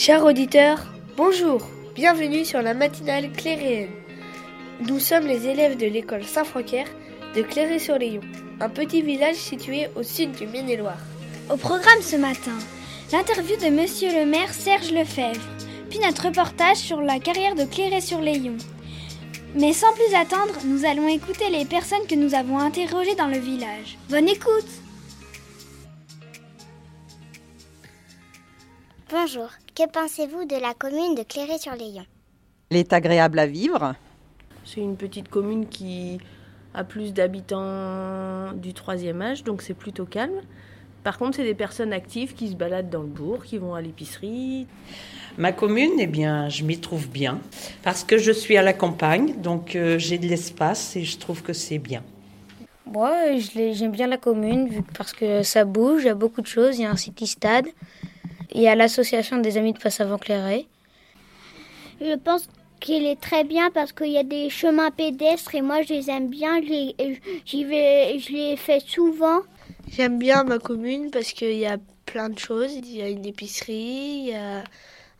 Chers auditeurs, bonjour, bienvenue sur la matinale Cléréenne. Nous sommes les élèves de l'école Saint-Francaire de Cléré-sur-Léon, un petit village situé au sud du Maine-et-Loire. Au programme ce matin, l'interview de monsieur le maire Serge Lefebvre, puis notre reportage sur la carrière de Cléré-sur-Léon. Mais sans plus attendre, nous allons écouter les personnes que nous avons interrogées dans le village. Bonne écoute Bonjour, que pensez-vous de la commune de Cléré-sur-Léon? Elle est agréable à vivre. C'est une petite commune qui a plus d'habitants du troisième âge, donc c'est plutôt calme. Par contre, c'est des personnes actives qui se baladent dans le bourg, qui vont à l'épicerie. Ma commune, eh bien, je m'y trouve bien parce que je suis à la campagne, donc euh, j'ai de l'espace et je trouve que c'est bien. Moi, j'aime bien la commune parce que ça bouge, il y a beaucoup de choses. Il y a un city-stade, il y a l'association des amis de Passavant-Clairet. Je pense qu'il est très bien parce qu'il y a des chemins pédestres et moi je les aime bien. J'y vais, je les fais souvent. J'aime bien ma commune parce qu'il y a plein de choses. Il y a une épicerie, il y a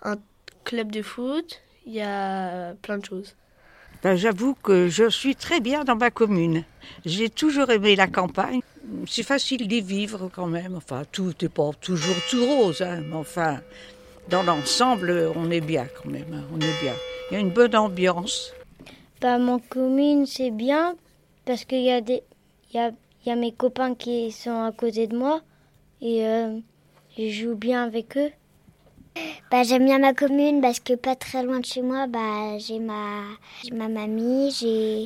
un club de foot, il y a plein de choses. Ben, J'avoue que je suis très bien dans ma commune. J'ai toujours aimé la campagne. C'est facile d'y vivre quand même. Enfin, tout n'est pas toujours tout rose, hein, mais enfin, dans l'ensemble, on est bien quand même. hein, on est bien. Il y a une bonne ambiance. Bah, mon commune, c'est bien parce qu'il y, a des- il y, a, il y a mes copains qui sont à côté de moi et euh, je joue bien avec eux. Bah, j'aime bien ma commune parce que pas très loin de chez moi, bah, j'ai ma, j'ai ma mamie j'ai,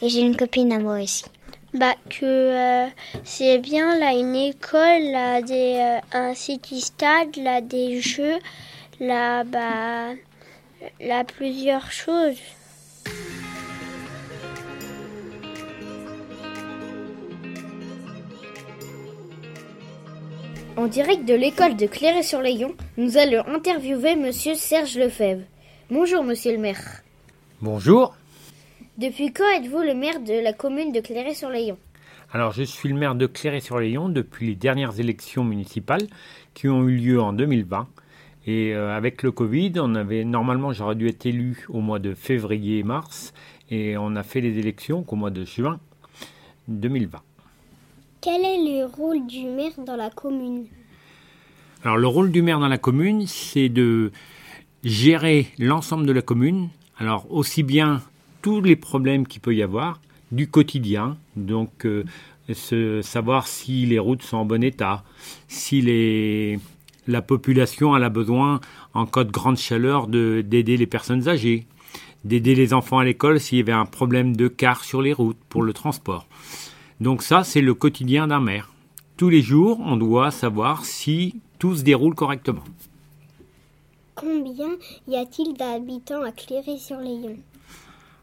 et j'ai une copine à moi aussi. Bah que euh, c'est bien là une école, là des euh, un city stade, là des jeux, là bah là plusieurs choses. En direct de l'école de Cléré-sur-Léon, nous allons interviewer monsieur Serge Lefebvre. Bonjour monsieur le maire. Bonjour. Depuis quand êtes-vous le maire de la commune de Cléré-sur-Léon Alors, je suis le maire de Cléré-sur-Léon depuis les dernières élections municipales qui ont eu lieu en 2020. Et euh, avec le Covid, on avait normalement j'aurais dû être élu au mois de février et mars, et on a fait les élections qu'au mois de juin 2020. Quel est le rôle du maire dans la commune? Alors, le rôle du maire dans la commune, c'est de gérer l'ensemble de la commune. Alors, aussi bien tous les problèmes qu'il peut y avoir du quotidien, donc euh, savoir si les routes sont en bon état, si la population a besoin, en cas de grande chaleur, de- d'aider les personnes âgées, d'aider les enfants à l'école s'il y avait un problème de car sur les routes pour le transport. Donc ça, c'est le quotidien d'un maire. Tous les jours, on doit savoir si tout se déroule correctement. Combien y a-t-il d'habitants à Cléré-sur-Léon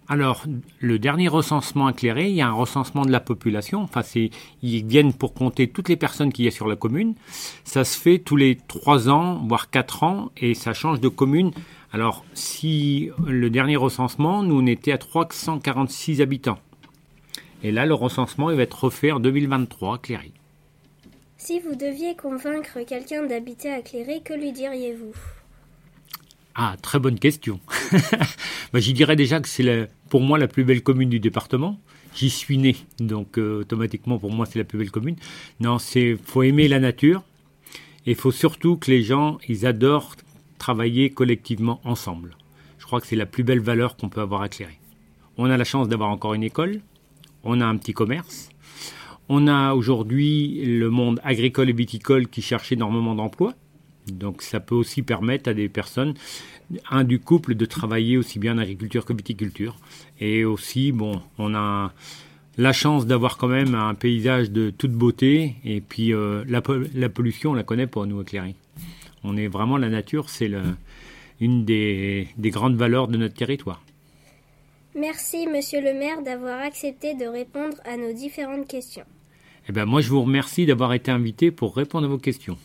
Alors, le dernier recensement éclairé, il y a un recensement de la population. Enfin, ils viennent pour compter toutes les personnes qu'il y a sur la commune. Ça se fait tous les trois ans, voire quatre ans, et ça change de commune. Alors, si le dernier recensement, nous, on était à 346 habitants. Et là, le recensement, il va être refait en 2023 à Cléry. Si vous deviez convaincre quelqu'un d'habiter à Cléré, que lui diriez-vous? Ah, très bonne question. bah, J'y dirais déjà que c'est pour moi la plus belle commune du département. J'y suis né, donc euh, automatiquement pour moi c'est la plus belle commune. Non, c'est faut aimer la nature et il faut surtout que les gens ils adorent travailler collectivement ensemble. Je crois que c'est la plus belle valeur qu'on peut avoir Cléry. On a la chance d'avoir encore une école, on a un petit commerce, on a aujourd'hui le monde agricole et viticole qui cherche énormément d'emplois. Donc ça peut aussi permettre à des personnes, un du couple, de travailler aussi bien en agriculture que viticulture. Et aussi, bon, on a la chance d'avoir quand même un paysage de toute beauté. Et puis euh, la, po- la pollution, on la connaît pas, nous, Cléry. On est vraiment, la nature, c'est une des, des grandes valeurs de notre territoire. Merci, monsieur le maire, d'avoir accepté de répondre à nos différentes questions. Eh ben, moi, je vous remercie d'avoir été invité pour répondre à vos questions.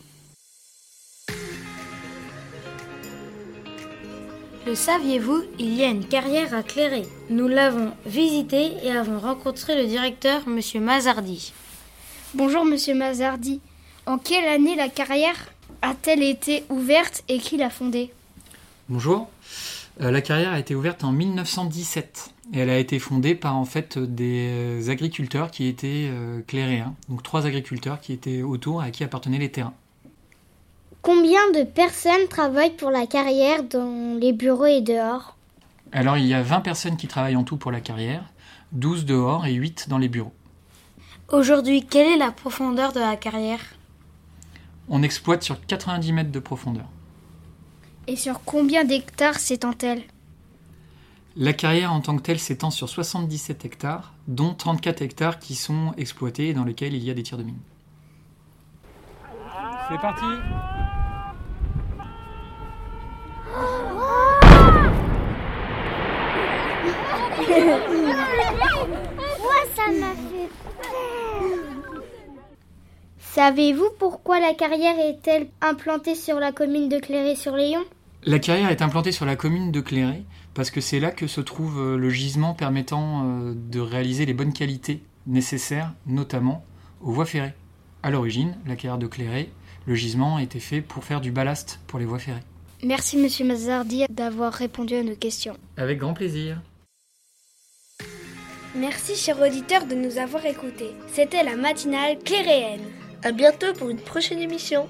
Le saviez-vous Il y a une carrière à Cléré. Nous l'avons visité et avons rencontré le directeur, Monsieur Mazardi. Bonjour Monsieur Mazardi. En quelle année la carrière a-t-elle été ouverte et qui l'a fondée? Bonjour. Euh, la carrière a été ouverte en 1917 et elle a été fondée par en fait des agriculteurs qui étaient euh, cléréens, donc trois agriculteurs qui étaient autour et à qui appartenaient les terrains. Combien de personnes travaillent pour la carrière dans les bureaux et dehors Alors il y a 20 personnes qui travaillent en tout pour la carrière, 12 dehors et 8 dans les bureaux. Aujourd'hui, quelle est la profondeur de la carrière On exploite sur 90 mètres de profondeur. Et sur combien d'hectares s'étend-elle La carrière en tant que telle s'étend sur 77 hectares, dont 34 hectares qui sont exploités et dans lesquels il y a des tirs de mine. C'est parti. Ça m'a fait Savez-vous pourquoi la carrière est-elle implantée sur la commune de Cléré-sur-Léon? La carrière est implantée sur la commune de Cléré parce que c'est là que se trouve euh, le gisement permettant euh, de réaliser les bonnes qualités nécessaires, notamment aux voies ferrées. À l'origine, la carrière de Cléré, le gisement était fait pour faire du ballast pour les voies ferrées. Merci Monsieur Mazardi d'avoir répondu à nos questions. Avec grand plaisir. Merci chers auditeurs de nous avoir écoutés. C'était la matinale cléréenne. À bientôt pour une prochaine émission.